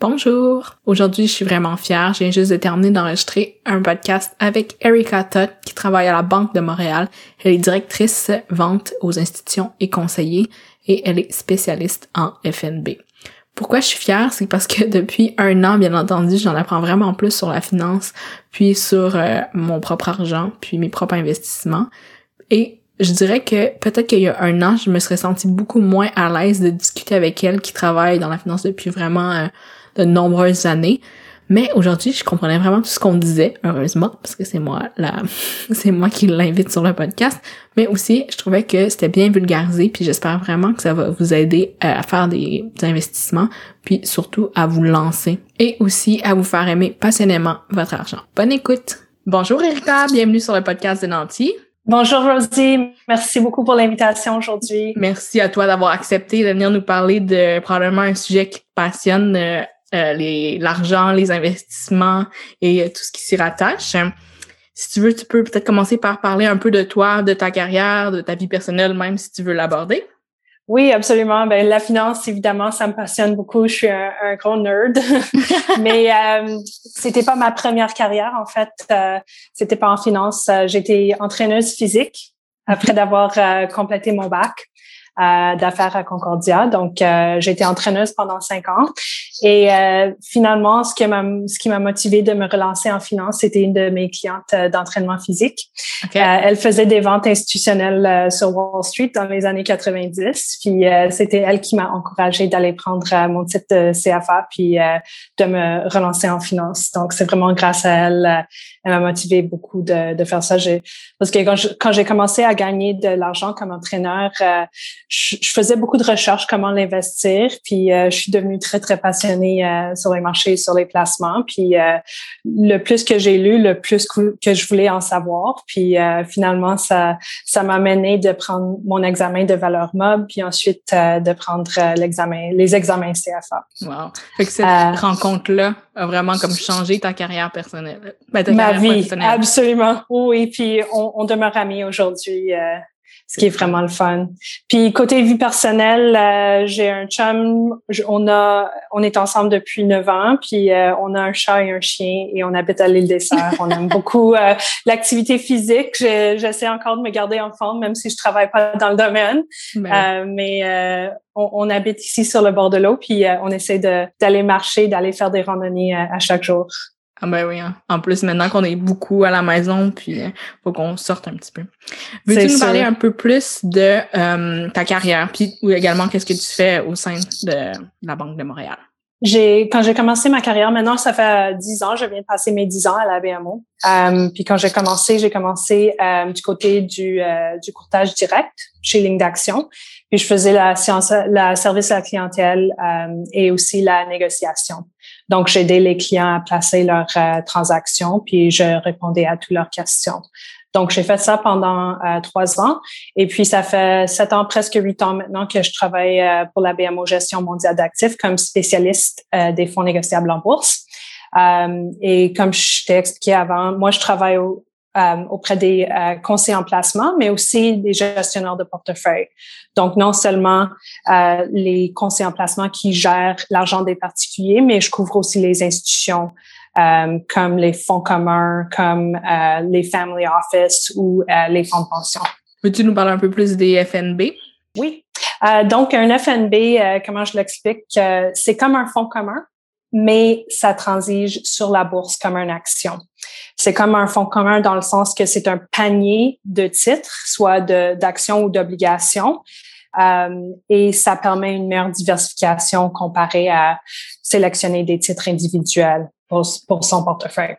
Bonjour! Aujourd'hui, je suis vraiment fière. Viens juste de d'enregistrer un podcast avec Erika Todd qui travaille à la Banque de Montréal. Elle est directrice vente aux institutions et conseillers et elle est spécialiste en FNB. Pourquoi je suis fière? C'est parce que depuis un an, bien entendu, j'en apprends vraiment plus sur la finance, puis sur euh, mon propre argent, puis mes propres investissements. Et je dirais que peut-être qu'il y a un an, je me serais sentie beaucoup moins à l'aise de discuter avec elle qui travaille dans la finance depuis vraiment euh, de nombreuses années. Mais aujourd'hui, je comprenais vraiment tout ce qu'on disait, heureusement, parce que c'est moi là, c'est moi qui l'invite sur le podcast. Mais aussi, je trouvais que c'était bien vulgarisé, puis j'espère vraiment que ça va vous aider à faire des, investissements, puis surtout à vous lancer et aussi à vous faire aimer passionnément votre argent. Bonne écoute. Bonjour Erika, bienvenue sur le podcast de Nancy. Bonjour Rosie, merci beaucoup pour l'invitation aujourd'hui. Merci à toi d'avoir accepté de venir nous parler de probablement un sujet qui te passionne, euh, euh, les l'argent, les investissements et euh, tout ce qui s'y rattache. Si tu veux, tu peux peut-être commencer par parler un peu de toi, de ta carrière, de ta vie personnelle, même si tu veux l'aborder. Oui, absolument. Ben, la finance, évidemment, ça me passionne beaucoup. Je suis un, un gros nerd, mais euh, c'était pas ma première carrière en fait. Euh, c'était pas en finance. J'étais entraîneuse physique après d'avoir complété mon bac euh, d'affaires à Concordia. Donc, euh, j'ai été entraîneuse pendant cinq ans. Et euh, finalement, ce qui m'a ce qui m'a motivé de me relancer en finance, c'était une de mes clientes euh, d'entraînement physique. elle faisait des ventes institutionnelles sur Wall Street dans les années 90. Puis c'était elle qui m'a encouragée d'aller prendre mon titre de CFA puis de me relancer en finance. Donc, c'est vraiment grâce à elle elle m'a motivé beaucoup de, de faire ça. Parce que quand j'ai commencé à gagner de l'argent comme entraîneur, euh, je, faisais beaucoup de recherches comment l'investir. Puis euh, je suis devenue très très passionnée euh, sur les marchés, sur les placements. Puis le plus que j'ai lu, le plus que je voulais en savoir. Puis finalement, ça ça m'a mené de prendre mon examen de valeur mob, puis ensuite de prendre l'examen, les examens CFA. Wow. Fait que cette rencontre là a vraiment comme changé ta carrière personnelle. Ben, Ma vie, absolument. Oui, puis on, on demeure amis aujourd'hui, euh, ce qui est vraiment le fun. Puis côté vie personnelle, euh, j'ai un chum, on a, on est ensemble depuis neuf ans, puis euh, on a un chat et un chien et on habite à l'île des Sœurs. on aime beaucoup l'activité physique. J'essaie encore de me garder en forme, même si je travaille pas dans le domaine. Ben mais on, habite ici sur le bord de l'eau, puis euh, on essaie d'aller marcher, d'aller faire des randonnées euh, à, chaque jour. Ah ben oui, hein. en plus maintenant qu'on est beaucoup à la maison, puis euh, faut qu'on sorte un petit peu. Veux-tu nous parler un peu plus de ta carrière, puis ou également qu'est-ce que tu fais au sein de la Banque de Montréal? J'ai quand j'ai commencé ma carrière, maintenant ça fait dix ans, je viens de passer mes dix ans à la BMO. puis quand j'ai commencé, j'ai commencé du côté du, du courtage direct chez Ligne d'Action. Puis je faisais la science, la service à la clientèle euh, et aussi la négociation. Donc, j'aidais les clients à placer leurs euh, transactions, puis je répondais à toutes leurs questions. Donc, j'ai fait ça pendant euh, trois ans. Et puis, ça fait sept ans, presque huit ans maintenant que je travaille pour la BMO Gestion mondiale d'actifs comme spécialiste des fonds négociables en bourse. et comme je t'ai expliqué avant, moi, je travaille au, euh, auprès des euh, conseillers en placement, mais aussi des gestionnaires de portefeuille. Donc, non seulement euh, les conseillers en placement qui gèrent l'argent des particuliers, mais je couvre aussi les institutions comme les fonds communs, comme les family office ou les fonds de pension. Peux-tu nous parler un peu plus des FNB? Oui. donc, un FNB, comment je l'explique, c'est comme un fonds commun, mais ça transige sur la bourse comme une action. C'est comme un fonds commun dans le sens que c'est un panier de titres, soit d'actions ou d'obligations, euh, et ça permet une meilleure diversification comparée à sélectionner des titres individuels pour, pour son portefeuille.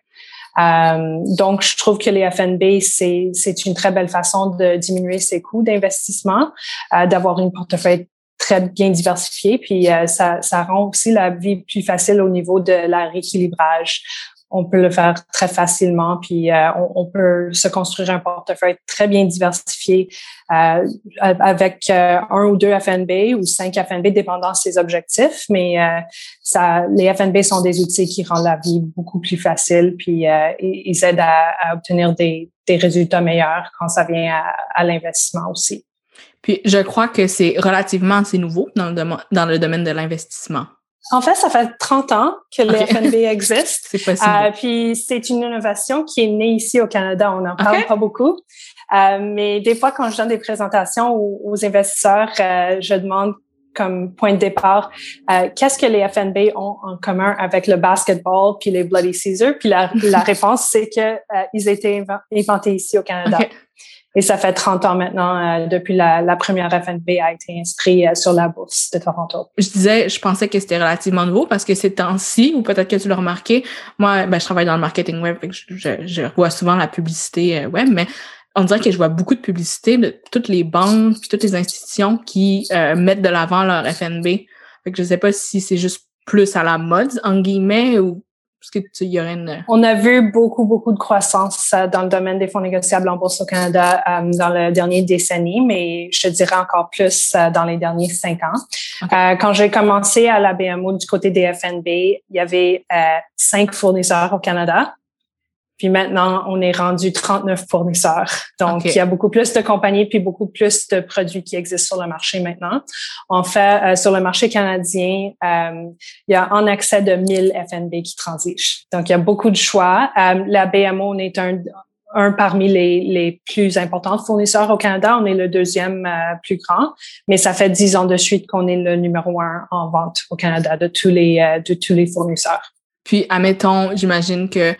Euh, donc, je trouve que les FNB, c'est une très belle façon de diminuer ses coûts d'investissement, euh, d'avoir une portefeuille très bien diversifié, puis euh, ça, ça rend aussi la vie plus facile au niveau de la rééquilibrage. On peut le faire très facilement, puis euh, on, peut se construire un portefeuille très bien diversifié euh, avec un ou deux FNB ou cinq FNB, dépendant de ses objectifs. Mais ça, les FNB sont des outils qui rendent la vie beaucoup plus facile, puis ils aident à, obtenir des, des, résultats meilleurs quand ça vient à, à l'investissement aussi. Puis je crois que c'est relativement assez nouveau dans le, dans le domaine de l'investissement. En fait, ça fait 30 ans que le FNB existe. c'est possible. Euh, puis c'est une innovation qui est née ici au Canada. On n'en parle pas beaucoup. Euh, mais des fois, quand je donne des présentations aux, investisseurs, euh, je demande comme point de départ, euh, qu'est-ce que les FNB ont en commun avec le basketball puis les Bloody Caesar? Puis la, la réponse, c'est que euh, ils étaient inventés ici au Canada. Et ça fait 30 ans maintenant euh, depuis la, la, première FNB a été inscrite euh, sur la bourse de Toronto. Je disais, je pensais que c'était relativement nouveau parce que ces temps-ci, ou peut-être que tu l'as remarqué, moi, ben, je travaille dans le marketing web, je, je, je vois souvent la publicité web, mais on dirait que je vois beaucoup de publicité de toutes les banques puis toutes les institutions qui euh, mettent de l'avant leur FNB. Fait que je sais pas si c'est juste plus à la mode, en guillemets, ou est-ce que tu y aurait une... On a vu beaucoup, beaucoup de croissance euh, dans le domaine des fonds négociables en bourse au Canada euh, dans le dernier décennie, mais je te dirais encore plus dans les derniers cinq ans. quand j'ai commencé à la BMO du côté des FNB, il y avait cinq fournisseurs au Canada. Puis maintenant, on est rendu 39 fournisseurs. Donc, il y a beaucoup plus de compagnies puis beaucoup plus de produits qui existent sur le marché maintenant. En fait, euh, sur le marché canadien, euh, il y a en excès de 1000 FNB qui transigent. Donc, il y a beaucoup de choix. Euh, la BMO, on est un, un parmi les, les plus importants fournisseurs au Canada. On est le deuxième plus grand, mais ça fait dix ans de suite qu'on est le numéro un en vente au Canada de tous les de tous les fournisseurs. Puis, admettons, j'imagine que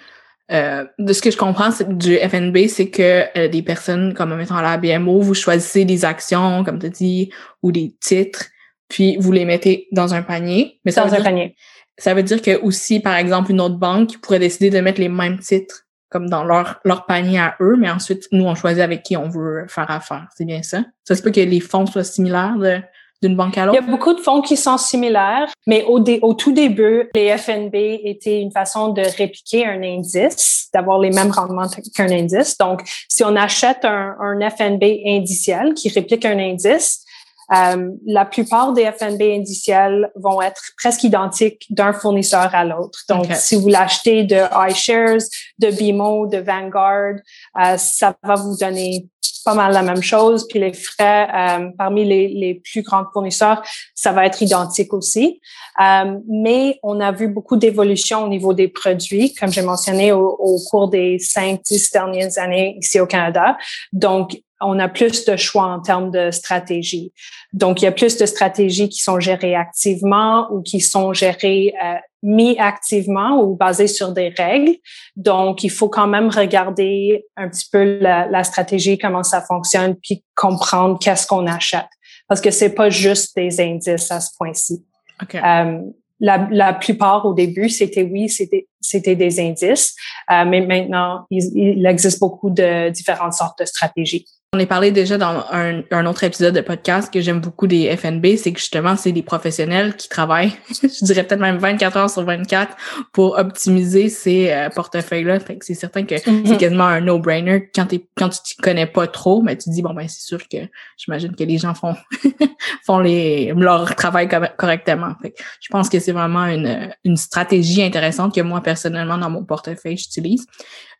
euh, de ce que je comprends du FNB, c'est que euh, des personnes, comme mettons à la BMO, vous choisissez des actions, comme tu dis, ou des titres, puis vous les mettez dans un panier. Mais ça dans un panier. Ça veut dire que aussi, par exemple, une autre banque pourrait décider de mettre les mêmes titres comme dans leur, leur panier à eux, mais ensuite, nous, on choisit avec qui on veut faire affaire. C'est bien ça? Ça se peut que les fonds soient similaires de, d'une banque à l'autre? Il y a beaucoup de fonds qui sont similaires, mais au, au tout début, les FNB étaient une façon de répliquer un indice, d'avoir les mêmes rendements qu'un indice. Donc, si on achète un, un FNB indiciel qui réplique un indice, euh, la plupart des FNB indiciels vont être presque identiques d'un fournisseur à l'autre. Donc, si vous l'achetez de iShares, de BMO, de Vanguard, euh, ça va vous donner pas mal la même chose. Puis les frais euh, parmi les, les, plus grands fournisseurs, ça va être identique aussi. Euh, mais on a vu beaucoup d'évolution au niveau des produits, comme j'ai mentionné au, au, cours des cinq, dix dernières années ici au Canada. Donc, on a plus de choix en termes de stratégie. Donc, il y a plus de stratégies qui sont gérées activement ou qui sont gérées euh, mis activement ou basées sur des règles. Donc, il faut quand même regarder un petit peu la, la stratégie, comment ça fonctionne, puis comprendre qu'est-ce qu'on achète. Parce que c'est pas juste des indices à ce point-ci. Euh, la, la, plupart au début, c'était oui, c'était c'était des indices, euh, mais maintenant, il, il existe beaucoup de différentes sortes de stratégies. On est parlé déjà dans un, un, autre épisode de podcast que j'aime beaucoup des FNB, c'est que justement, c'est des professionnels qui travaillent, je dirais peut-être même 24 heures sur 24 pour optimiser ces euh, portefeuilles-là. Fait que c'est certain que c'est mm-hmm. quasiment un no-brainer. Quand, quand tu t'y connais pas trop, mais tu te dis, bon, ben c'est sûr que j'imagine que les gens font font les leur travail correctement. Fait que je pense que c'est vraiment une, une stratégie intéressante que moi, personnellement, dans mon portefeuille, j'utilise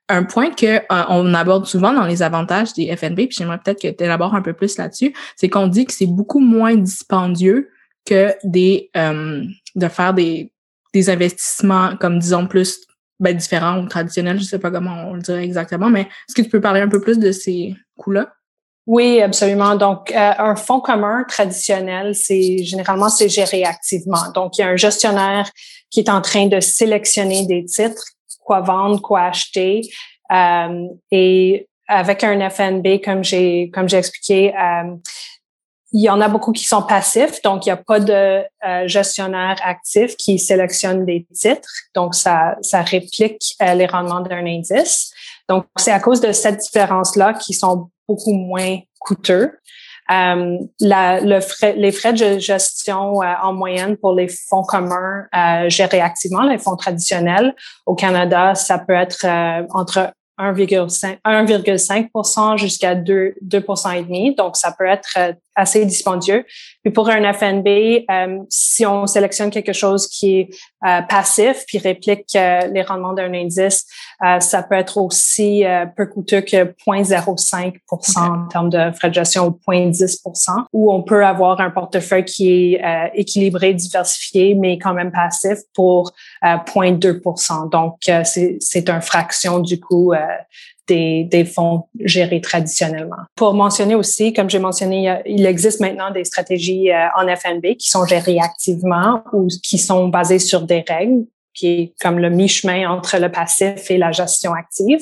un point que euh, on aborde souvent dans les avantages des FNB, puis j'aimerais peut-être que tu élabores un peu plus là-dessus, c'est qu'on dit que c'est beaucoup moins dispendieux que des euh, de faire des, des investissements comme disons plus ben, différents ou traditionnels, je sais pas comment on le dirait exactement, mais est-ce que tu peux parler un peu plus de ces coûts-là? Oui, absolument. Donc, euh, un fonds commun traditionnel, c'est généralement c'est géré activement. Donc, il y a un gestionnaire qui est en train de sélectionner des titres quoi vendre, quoi acheter. Euh, et avec un FNB, comme j'ai comme j'ai expliqué, euh, il y en a beaucoup qui sont passifs, donc il n'y a pas de euh, gestionnaire actif qui sélectionne des titres, donc ça ça réplique les rendements d'un indice. Donc c'est à cause de cette différence là qui sont beaucoup moins coûteux. Euh, la, le frais, les frais de gestion euh, en moyenne pour les fonds communs euh, gérés activement, les fonds traditionnels au Canada, ça peut être euh, entre 1,5% jusqu'à 2, 2 et demi. Donc, ça peut être assez dispendieux. Puis pour un FNB, euh, si on sélectionne quelque chose qui est euh, passif puis réplique euh, les rendements d'un indice, ça peut être aussi peu coûteux que 0,05 en termes de frais de gestion ou 0,10 ou on peut avoir un portefeuille qui est équilibré, diversifié, mais quand même passif pour 0,2% Donc, c'est une fraction du coup des, fonds gérés traditionnellement. Pour mentionner aussi, comme j'ai mentionné, il existe maintenant des stratégies euh, en FNB qui sont gérées activement ou qui sont basées sur des règles qui est comme le mi-chemin entre le passif et la gestion active.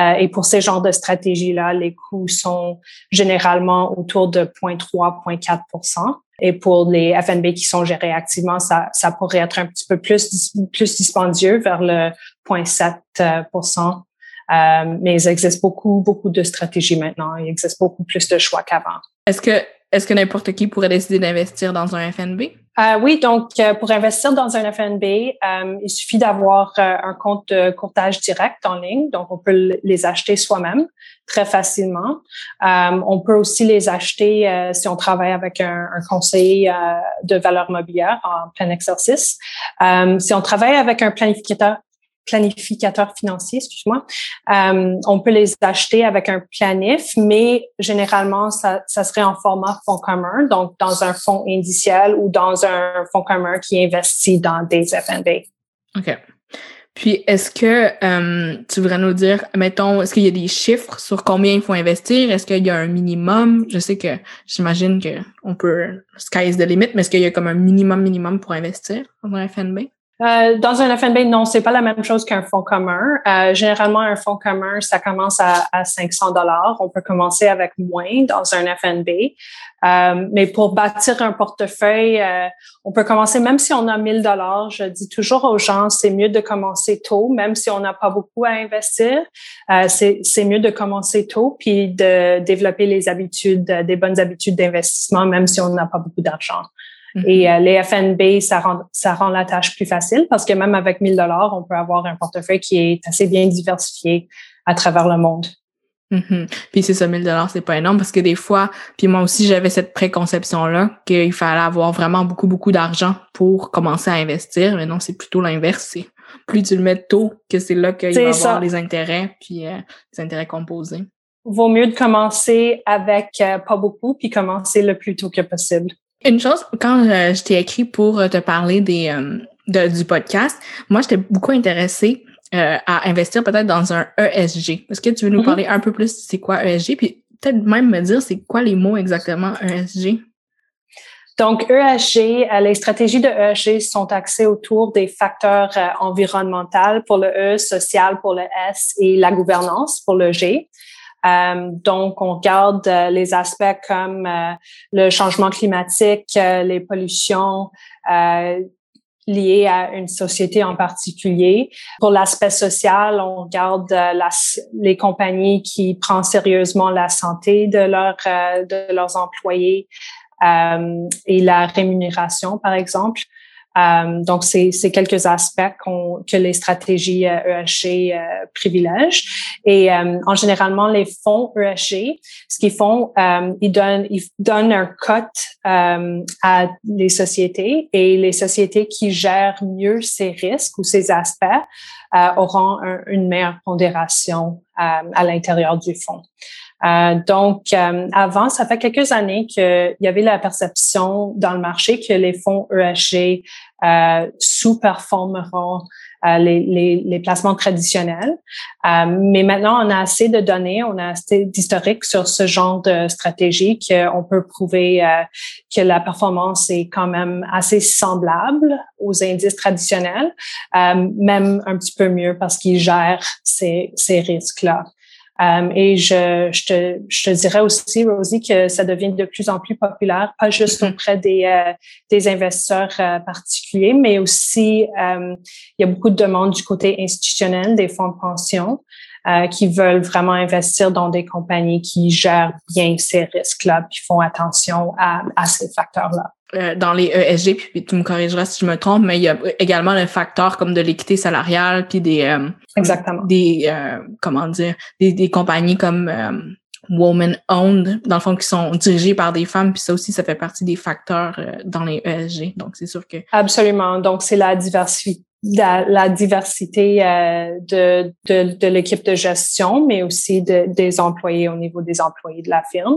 Euh, et pour ces genres de stratégies-là, les coûts sont généralement autour de 0,3, 0,4% et pour les FNB qui sont gérés activement, ça, ça pourrait être un petit peu plus, plus dispendieux vers le 0,7 euh, mais il existe beaucoup, beaucoup de stratégies maintenant. Il existe beaucoup plus de choix qu'avant. Est-ce que est-ce que n'importe qui pourrait décider d'investir dans un FNB? Euh, oui, donc euh, pour investir dans un FNB, euh, il suffit d'avoir euh, un compte de courtage direct en ligne. Donc, on peut les acheter soi-même très facilement. on peut aussi les acheter si on travaille avec un, un conseiller de valeur mobilière en plein exercice. si on travaille avec un planificateur planificateur financier, excuse-moi. Euh, on peut les acheter avec un planif, mais généralement, ça, serait en format fonds commun, donc dans un fonds indiciel ou dans un fonds commun qui investit dans des FNB. OK. Puis, est-ce que euh, tu voudrais nous dire, mettons, est-ce qu'il y a des chiffres sur combien il faut investir? Est-ce qu'il y a un minimum? Je sais que j'imagine que on peut, sky is the limit, mais est-ce qu'il y a comme un minimum minimum pour investir dans un FNB? Euh, dans un FNB, non, c'est pas la même chose qu'un fonds commun. Euh, généralement, un fonds commun, ça commence à, à 500 dollars. On peut commencer avec moins dans un FNB. Euh, mais pour bâtir un portefeuille, euh, on peut commencer même si on a 1000 dollars. Je dis toujours aux gens, c'est mieux de commencer tôt, même si on n'a pas beaucoup à investir. Euh, c'est mieux de commencer tôt puis de développer les habitudes, des bonnes habitudes d'investissement, même si on n'a pas beaucoup d'argent. Et mhm. euh, les FNB, ça rend, ça rend la tâche plus facile parce que même avec 1000 dollars, on peut avoir un portefeuille qui est assez bien diversifié à travers le monde. Mhm. Puis c'est ça, 1000 dollars, c'est pas énorme parce que des fois, puis moi aussi, j'avais cette préconception-là qu'il fallait avoir vraiment beaucoup, beaucoup d'argent pour commencer à investir. Mais non, c'est plutôt l'inverse. C'est plus tu le mets tôt que c'est là qu'il va y avoir les intérêts, puis euh, les intérêts composés. Vaut mieux de commencer avec euh, pas beaucoup, puis commencer le plus tôt que possible. Une chose, quand euh, je t'ai écrit pour euh, te parler des, euh, du podcast, moi, j'étais beaucoup intéressée à investir peut-être dans un ESG. Est-ce que tu veux nous mm-hmm. parler un peu plus c'est quoi ESG? Puis peut-être même me dire c'est quoi les mots exactement ESG? Donc, ESG, les stratégies de ESG sont axées autour des facteurs environnementaux pour le E, social pour le S et la gouvernance pour le G. Euh, donc, on regarde euh, les aspects comme euh, le changement climatique, les pollutions liées à une société en particulier. Pour l'aspect social, on regarde les compagnies qui prennent sérieusement la santé de leurs employés et la rémunération, par exemple. Euh, donc, c'est quelques aspects que les stratégies EHG euh, euh, privilègent. Et en généralement, les fonds EHG, ce qu'ils font, ils donnent ils donnent un cote à les sociétés et les sociétés qui gèrent mieux ces risques ou ces aspects auront une meilleure pondération à l'intérieur du fonds. Euh, donc, euh, avant, ça fait quelques années qu'il y avait la perception dans le marché que les fonds EHG euh, sous-performeront euh, les, les, les, placements traditionnels. mais maintenant, on a assez de données, on a assez d'historique sur ce genre de stratégie qu'on peut prouver que la performance est quand même assez semblable aux indices traditionnels, même un petit peu mieux parce qu'ils gèrent ces, ces risques-là. Euh, et je, je, te, je te dirais aussi, Rosie, que ça devient de plus en plus populaire, pas juste mm-hmm. auprès des, euh, des investisseurs euh, particuliers, mais aussi il y a beaucoup de demandes du côté institutionnel des fonds de pension. qui veulent vraiment investir dans des compagnies qui gèrent bien ces risques-là, puis font attention à, à ces facteurs-là. Euh, dans les ESG, puis tu me corrigeras si je me trompe, mais il y a également le facteur comme de l'équité salariale, puis des euh, exactement. des euh, comment dire des, des compagnies comme woman owned dans le fond qui sont dirigées par des femmes puis ça aussi ça fait partie des facteurs dans les ESG donc c'est sûr que absolument. Donc c'est la diversité la, diversité euh, de, de, de l'équipe de gestion, mais aussi de, des employés au niveau des employés de la firme.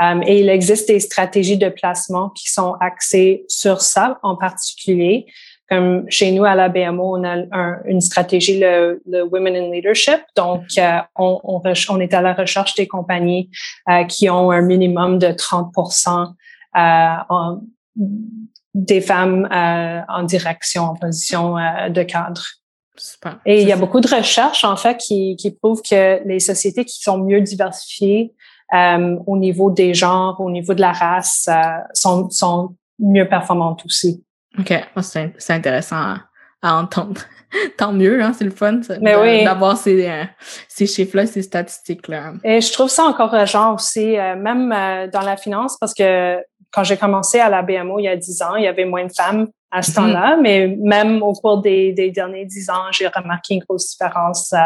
Um, et il existe des stratégies de placement qui sont axées sur ça en particulier. Comme chez nous à la BMO, on a une stratégie, le, le, Women in Leadership. Donc, euh, on, on, on, est à la recherche des compagnies euh, qui ont un minimum de 30 en, des femmes euh, en direction, en position euh, de cadre. Super. Et il y a beaucoup de recherches, en fait, qui, qui prouvent que les sociétés qui sont mieux diversifiées euh, au niveau des genres, au niveau de la race, sont, sont mieux performantes aussi. OK. C'est intéressant à, entendre. Tant mieux, hein, c'est le fun oui. d'avoir ces, ces chiffres-là, ces statistiques-là. Et je trouve ça encourageant aussi, même dans la finance, parce que quand j'ai commencé à la BMO il y a dix ans, il y avait moins de femmes à ce mhm. temps-là, mais même au cours des, des derniers dix ans, j'ai remarqué une grosse différence. Euh,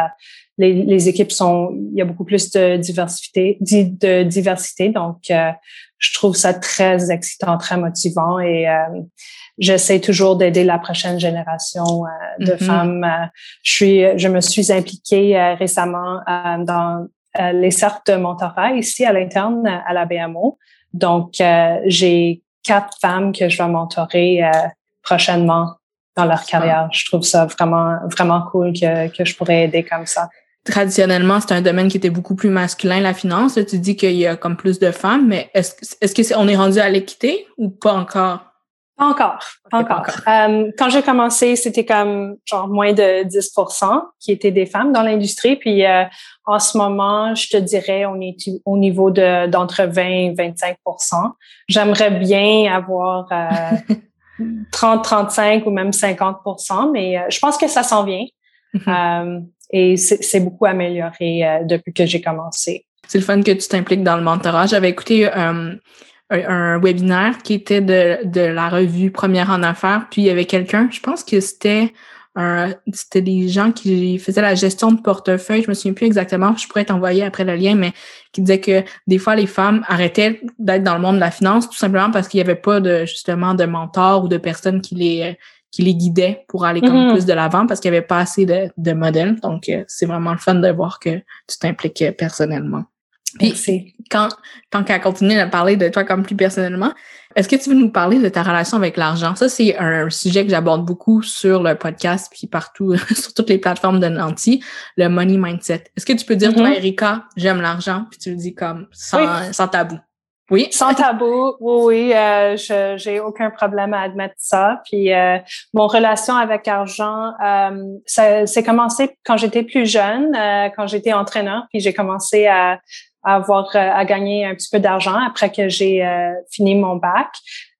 les, les, équipes sont, il y a beaucoup plus de diversité, de diversité, donc euh, je trouve ça très excitant, très motivant et euh, j'essaie toujours d'aider la prochaine génération de mhm. femmes. je suis, je me suis impliquée récemment dans les cercles de mentorat ici à l'interne à la BMO. Donc, euh, j'ai quatre femmes que je vais mentorer euh, prochainement dans leur carrière. Je trouve ça vraiment, vraiment cool que, que je pourrais aider comme ça. Traditionnellement, c'est un domaine qui était beaucoup plus masculin, la finance. tu dis qu'il y a comme plus de femmes, mais est-ce, est-ce que on est rendu à l'équité ou pas encore? Pas encore, pas encore. Euh, quand j'ai commencé, c'était comme genre moins de 10% qui étaient des femmes dans l'industrie. Puis euh, en ce moment, je te dirais, on est au niveau de d'entre 20 et 25% J'aimerais bien avoir 30, euh, 35 ou même 50% mais je pense que ça s'en vient. Mm-hmm. et c'est beaucoup amélioré depuis que j'ai commencé. C'est le fun que tu t'impliques dans le mentorat. J'avais écouté un, webinaire qui était de, de la revue Première en affaires. Puis il y avait quelqu'un, je pense que c'était un, c'était des gens qui faisaient la gestion de portefeuille. Je me souviens plus exactement. Je pourrais t'envoyer après le lien, mais qui disait que des fois les femmes arrêtaient d'être dans le monde de la finance tout simplement parce qu'il y avait pas de justement de mentors ou de personnes qui les qui les guidaient pour aller comme mm-hmm. plus de l'avant parce qu'il y avait pas assez de, de modèles. Donc euh, c'est vraiment le fun de voir que tu t'impliques personnellement. Puis, quand, tant qu'à continuer à parler de toi comme plus personnellement, est-ce que tu veux nous parler de ta relation avec l'argent? Ça, c'est un sujet que j'aborde beaucoup sur le podcast puis partout, sur toutes les plateformes de Nancy, le money mindset. Est-ce que tu peux dire, toi, mm-hmm. Erika, j'aime l'argent, puis tu le dis comme sans, sans tabou? Oui? Sans tabou, oui, oui. Euh, je j'ai aucun problème à admettre ça. Puis euh, mon relation avec l'argent, euh, ça c'est commencé quand j'étais plus jeune, euh, quand j'étais entraîneur. Puis j'ai commencé à à avoir euh, à gagner un petit peu d'argent après que j'ai euh, fini mon bac.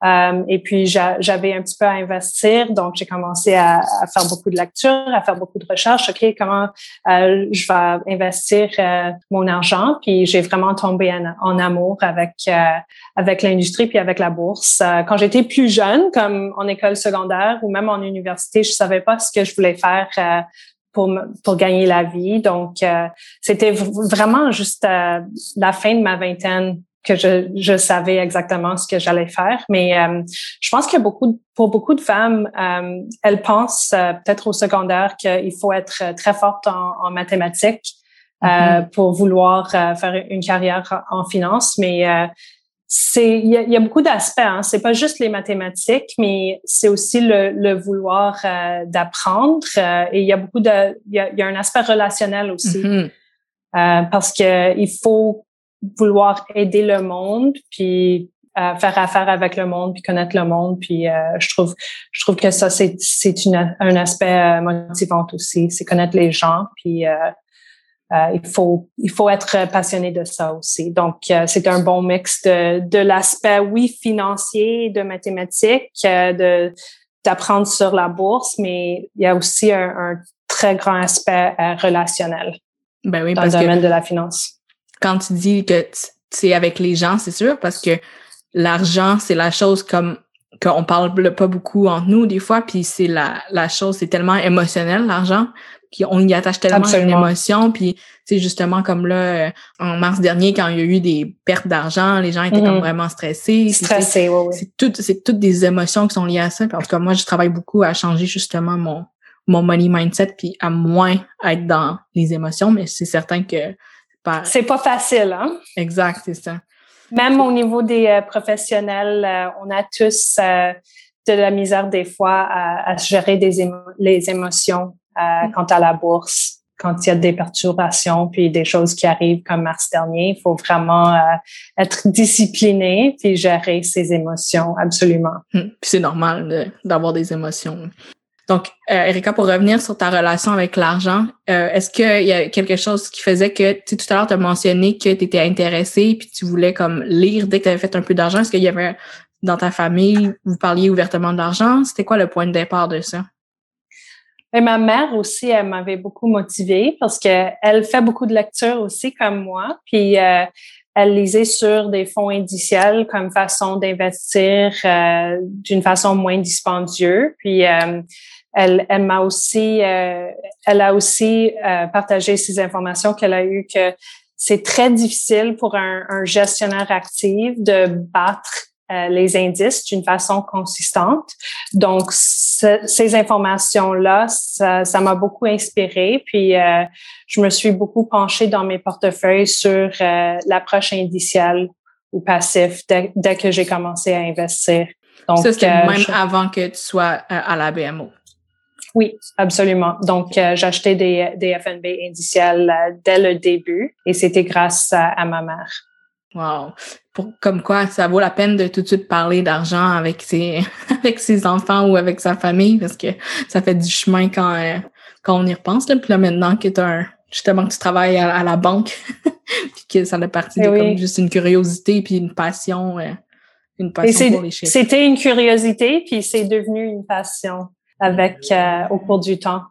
Euh, et puis j'avais un petit peu à investir, donc j'ai commencé à, à, faire beaucoup de lectures, à faire beaucoup de recherches. Ok, comment je vais investir mon argent? Puis j'ai vraiment tombé en, en amour avec avec l'industrie puis avec la bourse. quand j'étais plus jeune, comme en école secondaire ou même en université, je savais pas ce que je voulais faire pour, pour gagner la vie. Donc, euh, c'était vraiment juste à la fin de ma vingtaine que je, je savais exactement ce que j'allais faire. Mais euh, je pense que beaucoup, pour beaucoup de femmes, euh, elles pensent peut-être au secondaire qu'il faut être très forte en, en mathématiques mm-hmm. pour vouloir faire une carrière en finance. Mais c'est il y a, beaucoup d'aspects. Hein. C'est pas juste les mathématiques, mais c'est aussi le, le vouloir euh, d'apprendre. Euh, et il y a beaucoup de il y a, y a un aspect relationnel aussi mm-hmm. euh, parce que il faut vouloir aider le monde puis faire affaire avec le monde puis connaître le monde puis je trouve je trouve que ça c'est c'est un aspect motivant aussi c'est connaître les gens puis euh, il faut il faut être passionné de ça aussi. Donc euh, c'est un bon mix de, de l'aspect oui financier, de mathématiques, euh, de d'apprendre sur la bourse, mais il y a aussi un, un très grand aspect relationnel ben oui, dans le domaine de la finance. Quand tu dis que c'est avec les gens, c'est sûr, parce que l'argent c'est la chose comme qu'on parle pas beaucoup entre nous des fois, puis c'est la, la chose, c'est tellement émotionnel, l'argent, puis on y attache tellement une émotion, puis c'est justement comme là, euh, en mars dernier, quand il y a eu des pertes d'argent, les gens étaient comme mm-hmm. vraiment stressés. Stressés, oui, oui. C'est tout, c'est toutes des émotions qui sont liées à ça. en tout cas, moi, je travaille beaucoup à changer justement mon, mon money mindset, puis à moins être dans les émotions, mais c'est certain que... C'est pas facile, hein? Exact, c'est ça. Même au niveau des euh, professionnels, euh, on a tous euh, de la misère des fois à, gérer des les émotions mm. quant à la bourse. Quand il y a des perturbations puis des choses qui arrivent comme mars dernier, il faut vraiment être discipliné puis gérer ses émotions absolument. Mm. Puis c'est normal d'avoir des émotions. Donc, euh, Erika, pour revenir sur ta relation avec l'argent, euh, est-ce qu'il y a quelque chose qui faisait que, tu sais, tout à l'heure, tu as mentionné que tu étais intéressée puis tu voulais comme lire dès que tu avais fait un peu d'argent? Est-ce qu'il y avait dans ta famille, vous parliez ouvertement de l'argent? C'était quoi le point de départ de ça? Et ma mère aussi, elle m'avait beaucoup motivée parce qu'elle fait beaucoup de lectures aussi comme moi. Puis euh, elle lisait sur des fonds indiciels comme façon d'investir euh, d'une façon moins dispendieuse. Puis elle, elle m'a aussi, euh, elle a aussi euh, partagé ces informations qu'elle a eues que c'est très difficile pour un, un gestionnaire actif de battre euh, les indices d'une façon consistante. Donc, ces informations-là, ça m'a beaucoup inspiré. Puis, euh, je me suis beaucoup penchée dans mes portefeuilles sur l'approche indicielle ou passif dès, dès que j'ai commencé à investir. Donc, ça, c'était même avant que tu sois à la BMO. Oui, absolument. Donc, euh, j'achetais des, des FNB indiciels euh, dès le début et c'était grâce à, ma mère. Wow. Pour, comme quoi, ça vaut la peine de tout de suite parler d'argent avec ses, avec ses enfants ou avec sa famille parce que ça fait du chemin quand, euh, quand on y repense. Là. Puis là, maintenant que tu un, justement que tu travailles à, la banque puis que ça fait partie eh de comme juste une curiosité puis une passion, une passion pour les chiffres. C'était une curiosité puis c'est devenu une passion avec euh, au cours du temps.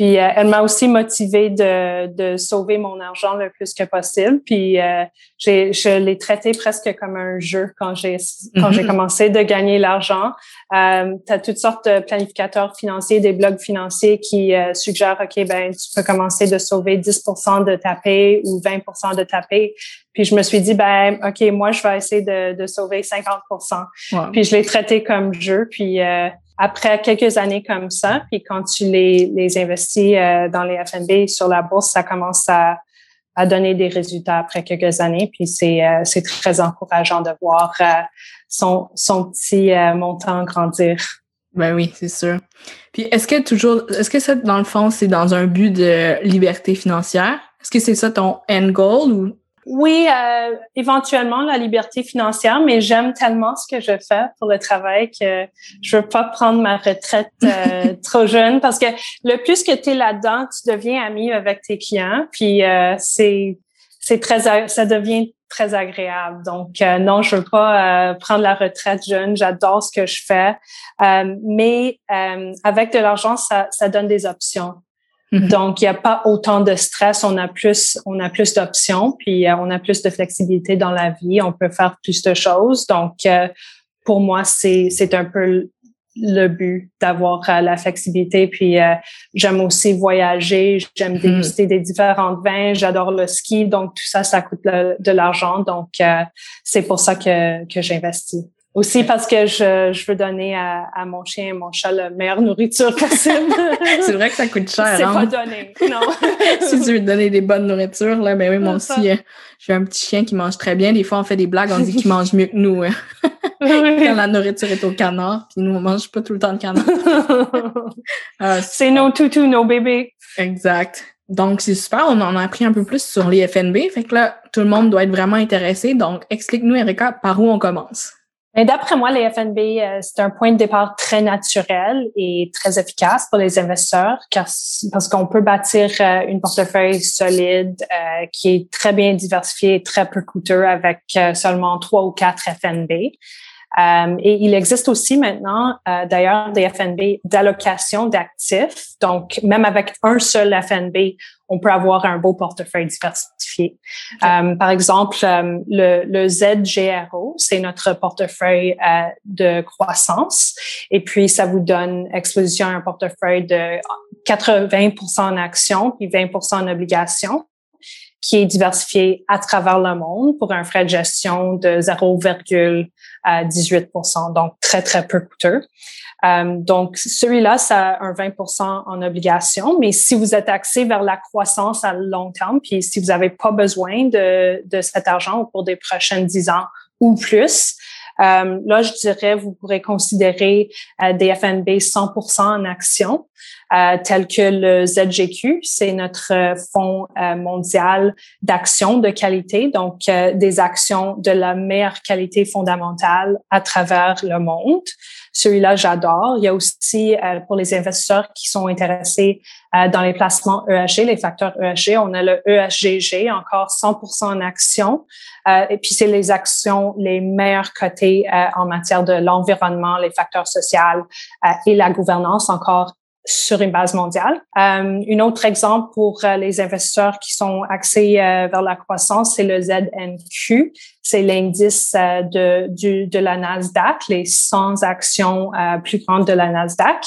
Puis euh, elle m'a aussi motivée de, de sauver mon argent le plus que possible. Puis euh, j'ai, je l'ai traité presque comme un jeu quand j'ai quand j'ai mhm. commencé de gagner l'argent. Euh, tu as toutes sortes de planificateurs financiers, des blogs financiers qui suggèrent OK ben tu peux commencer de sauver 10% de ta paie ou 20% de ta paie. Puis je me suis dit ben OK moi je vais essayer de, de sauver 50%. Puis je l'ai traité comme jeu. Puis après quelques années comme ça, puis quand tu les, les investis euh, dans les FNB sur la bourse, ça commence à, à donner des résultats après quelques années. Puis c'est euh, c'est très encourageant de voir euh, son, son petit montant grandir. Ben oui, c'est sûr. Puis est-ce que toujours, est-ce que ça, dans le fond, c'est dans un but de liberté financière? Est-ce que c'est ça ton end goal ou oui, euh, éventuellement la liberté financière, mais j'aime tellement ce que je fais pour le travail que je veux pas prendre ma retraite euh, trop jeune parce que le plus que tu es là-dedans, tu deviens ami avec tes clients, puis euh, c'est c'est très ça devient très agréable. Donc non, je veux pas prendre la retraite jeune. J'adore ce que je fais, mais avec de l'argent, ça ça donne des options. Mm-hmm. Donc, il n'y a pas autant de stress. On a plus, on a plus d'options, puis euh, on a plus de flexibilité dans la vie. On peut faire plus de choses. Donc, euh, pour moi, c'est, c'est un peu le but d'avoir euh, la flexibilité. Puis, j'aime aussi voyager. J'aime mm-hmm. déguster des différents vins. J'adore le ski. Donc, tout ça, ça coûte de l'argent. Donc, c'est pour ça que, que j'investis. Aussi parce que je, je veux donner à, à, mon chien et mon chat la meilleure nourriture possible. c'est vrai que ça coûte cher. C'est hein? pas donné, non. si tu veux donner des bonnes nourritures, là, ben oui, moi aussi, hein. j'ai un petit chien qui mange très bien. Des fois, on fait des blagues, on dit qu'il mange mieux que nous. Hein. Quand la nourriture est au canard, puis nous, on mange pas tout le temps de canard. Ah, c'est nos toutous, nos bébés. Exact. Donc, c'est super. On en a appris un peu plus sur les FNB. Fait que là, tout le monde doit être vraiment intéressé. Donc, explique-nous, Erika, par où on commence? D'après moi, les FNB, euh, c'est un point de départ très naturel et très efficace pour les investisseurs parce qu'on peut bâtir euh, une portefeuille solide euh, qui est très bien diversifiée et très peu coûteux avec seulement trois ou quatre FNB. Euh, et il existe aussi maintenant, euh, d'ailleurs, des FNB d'allocation d'actifs. Donc, même avec un seul FNB, on peut avoir un beau portefeuille diversifié. Euh, par exemple, le, le, ZGRO, c'est notre portefeuille de croissance. Et puis, ça vous donne exposition à un portefeuille de 80% en actions puis 20% en obligations qui est diversifié à travers le monde pour un frais de gestion de 0,18% donc très, très peu coûteux. Euh, donc, celui-là, ça a un 20% en obligation, mais si vous êtes axé vers la croissance à long terme, puis si vous n'avez pas besoin de, de cet argent au cours des prochaines 10 ans ou plus, euh, là, je dirais, vous pourrez considérer euh, des FNB 100% en action, euh, tels que le ZGQ, c'est notre euh, fonds mondial d'action de qualité, donc des actions de la meilleure qualité fondamentale à travers le monde. Celui-là, j'adore. Il y a aussi pour les investisseurs qui sont intéressés dans les placements EHG, les facteurs EHG, on a le EHGG, encore 100% en action. et puis, c'est les actions les meilleures cotées en matière de l'environnement, les facteurs sociaux et la gouvernance, encore sur une base mondiale. Euh, un autre exemple pour euh, les investisseurs qui sont axés euh, vers la croissance, c'est le ZNQ. C'est l'indice euh, de, du, de la Nasdaq, les 100 actions plus grandes de la Nasdaq.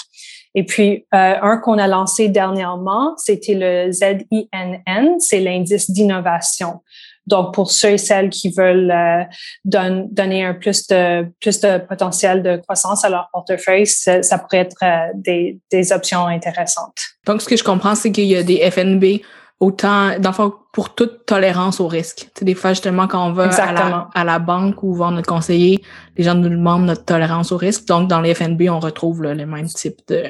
Et puis, un qu'on a lancé dernièrement, c'était le ZINN, c'est l'indice d'innovation. Donc, pour ceux et celles qui veulent euh, donner un plus de plus de potentiel de croissance à leur portefeuille, ça, pourrait être euh, des, des options intéressantes. Donc, ce que je comprends, c'est qu'il y a des FNB autant, dans pour toute tolérance au risque. C'est des fois, justement, quand on va à la, à la, banque ou voir notre conseiller, les gens nous demandent notre tolérance au risque. Donc, dans les FNB, on retrouve le même type de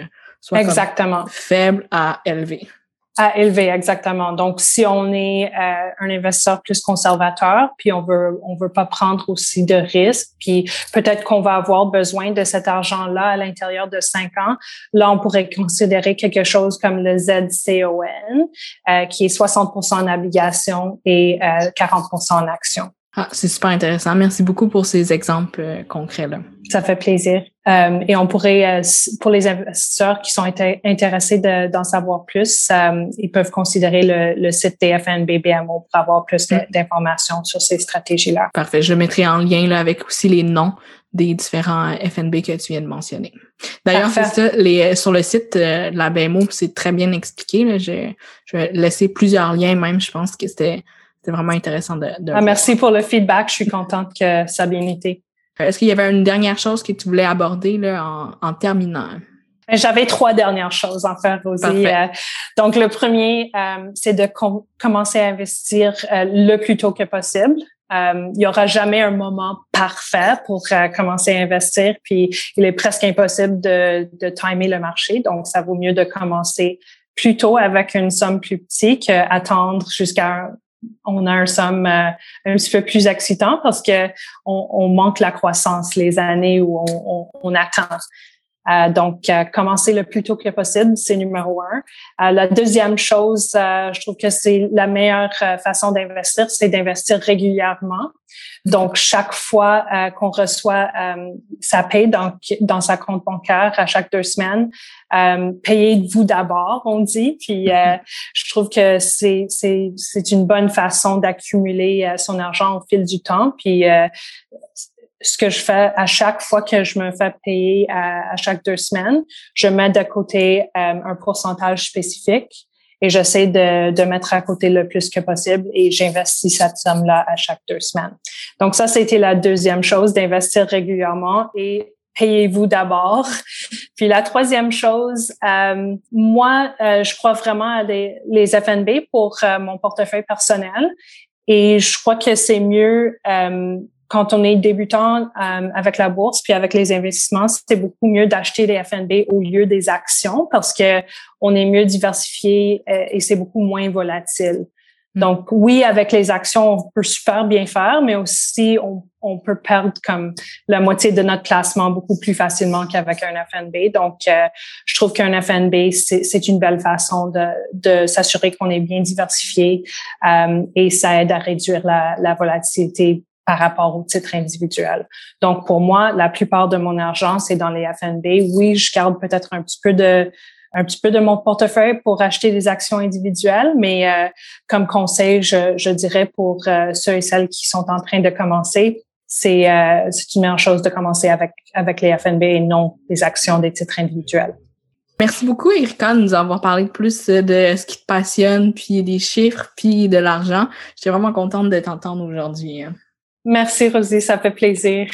soit Exactement. faible à élevé. À élever, exactement. Donc, si on est euh, un investisseur plus conservateur, puis on veut on veut pas prendre aussi de risques, puis peut-être qu'on va avoir besoin de cet argent-là à l'intérieur de cinq ans, là, on pourrait considérer quelque chose comme le ZCON, euh, qui est 60% en obligation et euh, 40% en action. Ah, c'est super intéressant. Merci beaucoup pour ces exemples euh, concrets-là. Ça fait plaisir. Euh, et on pourrait, euh, pour les investisseurs qui sont intéressés d'en savoir plus, ils peuvent considérer le, le site des FNB BMO pour avoir plus mm. d'informations sur ces stratégies-là. Parfait. Je mettrai en lien là, avec aussi les noms des différents FNB que tu viens de mentionner. D'ailleurs, c'est ça, les, sur le site de la BMO, c'est très bien expliqué. Là. Je, je vais laisser plusieurs liens même. Je pense que c'était c'est vraiment intéressant de, ah, Merci pour le feedback. Je suis contente que ça a bien été. Est-ce qu'il y avait une dernière chose que tu voulais aborder là, en, en terminant? Ben, j'avais trois dernières choses en fait, Rosie. Euh, donc, le premier, euh, c'est de commencer à investir euh, le plus tôt que possible. il n'y aura jamais un moment parfait pour commencer à investir, puis il est presque impossible de, de timer le marché. Donc, ça vaut mieux de commencer plus tôt avec une somme plus petite qu'attendre jusqu'à on a un somme euh, un petit peu plus excitant parce que on, manque la croissance les années où on, on, attend. Euh, donc, euh, commencer le plus tôt que possible, c'est numéro un. la deuxième chose, je trouve que c'est la meilleure façon d'investir, c'est d'investir régulièrement. Donc, chaque fois euh, qu'on reçoit euh, sa paie dans, dans sa compte bancaire à chaque deux semaines, euh, payez-vous d'abord, on dit. Puis, euh, mm-hmm. je trouve que c'est, c'est, c'est une bonne façon d'accumuler son argent au fil du temps. Puis, ce que je fais à chaque fois que je me fais payer à, chaque deux semaines, je mets de côté un pourcentage spécifique et j'essaie de, de mettre à côté le plus que possible et j'investis cette somme-là à chaque deux semaines. Donc ça, c'était la deuxième chose, d'investir régulièrement et payez-vous d'abord. Puis la troisième chose, euh, moi, euh, je crois vraiment à les, les FNB pour euh, mon portefeuille personnel et je crois que c'est mieux quand on est débutant euh, avec la bourse puis avec les investissements, c'est beaucoup mieux d'acheter des FNB au lieu des actions parce que on est mieux diversifié euh, et c'est beaucoup moins volatile. Hmm. Donc oui, avec les actions, on peut super bien faire, mais aussi on, on peut perdre comme la moitié de notre classement beaucoup plus facilement qu'avec un FNB. Donc euh, je trouve qu'un FNB c'est une belle façon de, de s'assurer qu'on est bien diversifié et ça aide à réduire la, la volatilité par rapport au titre individuel. Donc, pour moi, la plupart de mon argent, c'est dans les FNB. Oui, je garde peut-être un petit peu de un petit peu de mon portefeuille pour acheter des actions individuelles, mais euh, comme conseil, je, je dirais pour euh, ceux et celles qui sont en train de commencer, c'est euh, une meilleure chose de commencer avec avec les FNB et non les actions des titres individuels. Merci beaucoup, Erika, de nous avoir parlé plus de ce qui te passionne, puis des chiffres, puis de l'argent. J'étais vraiment contente de t'entendre aujourd'hui. Merci, Rosie, ça fait plaisir.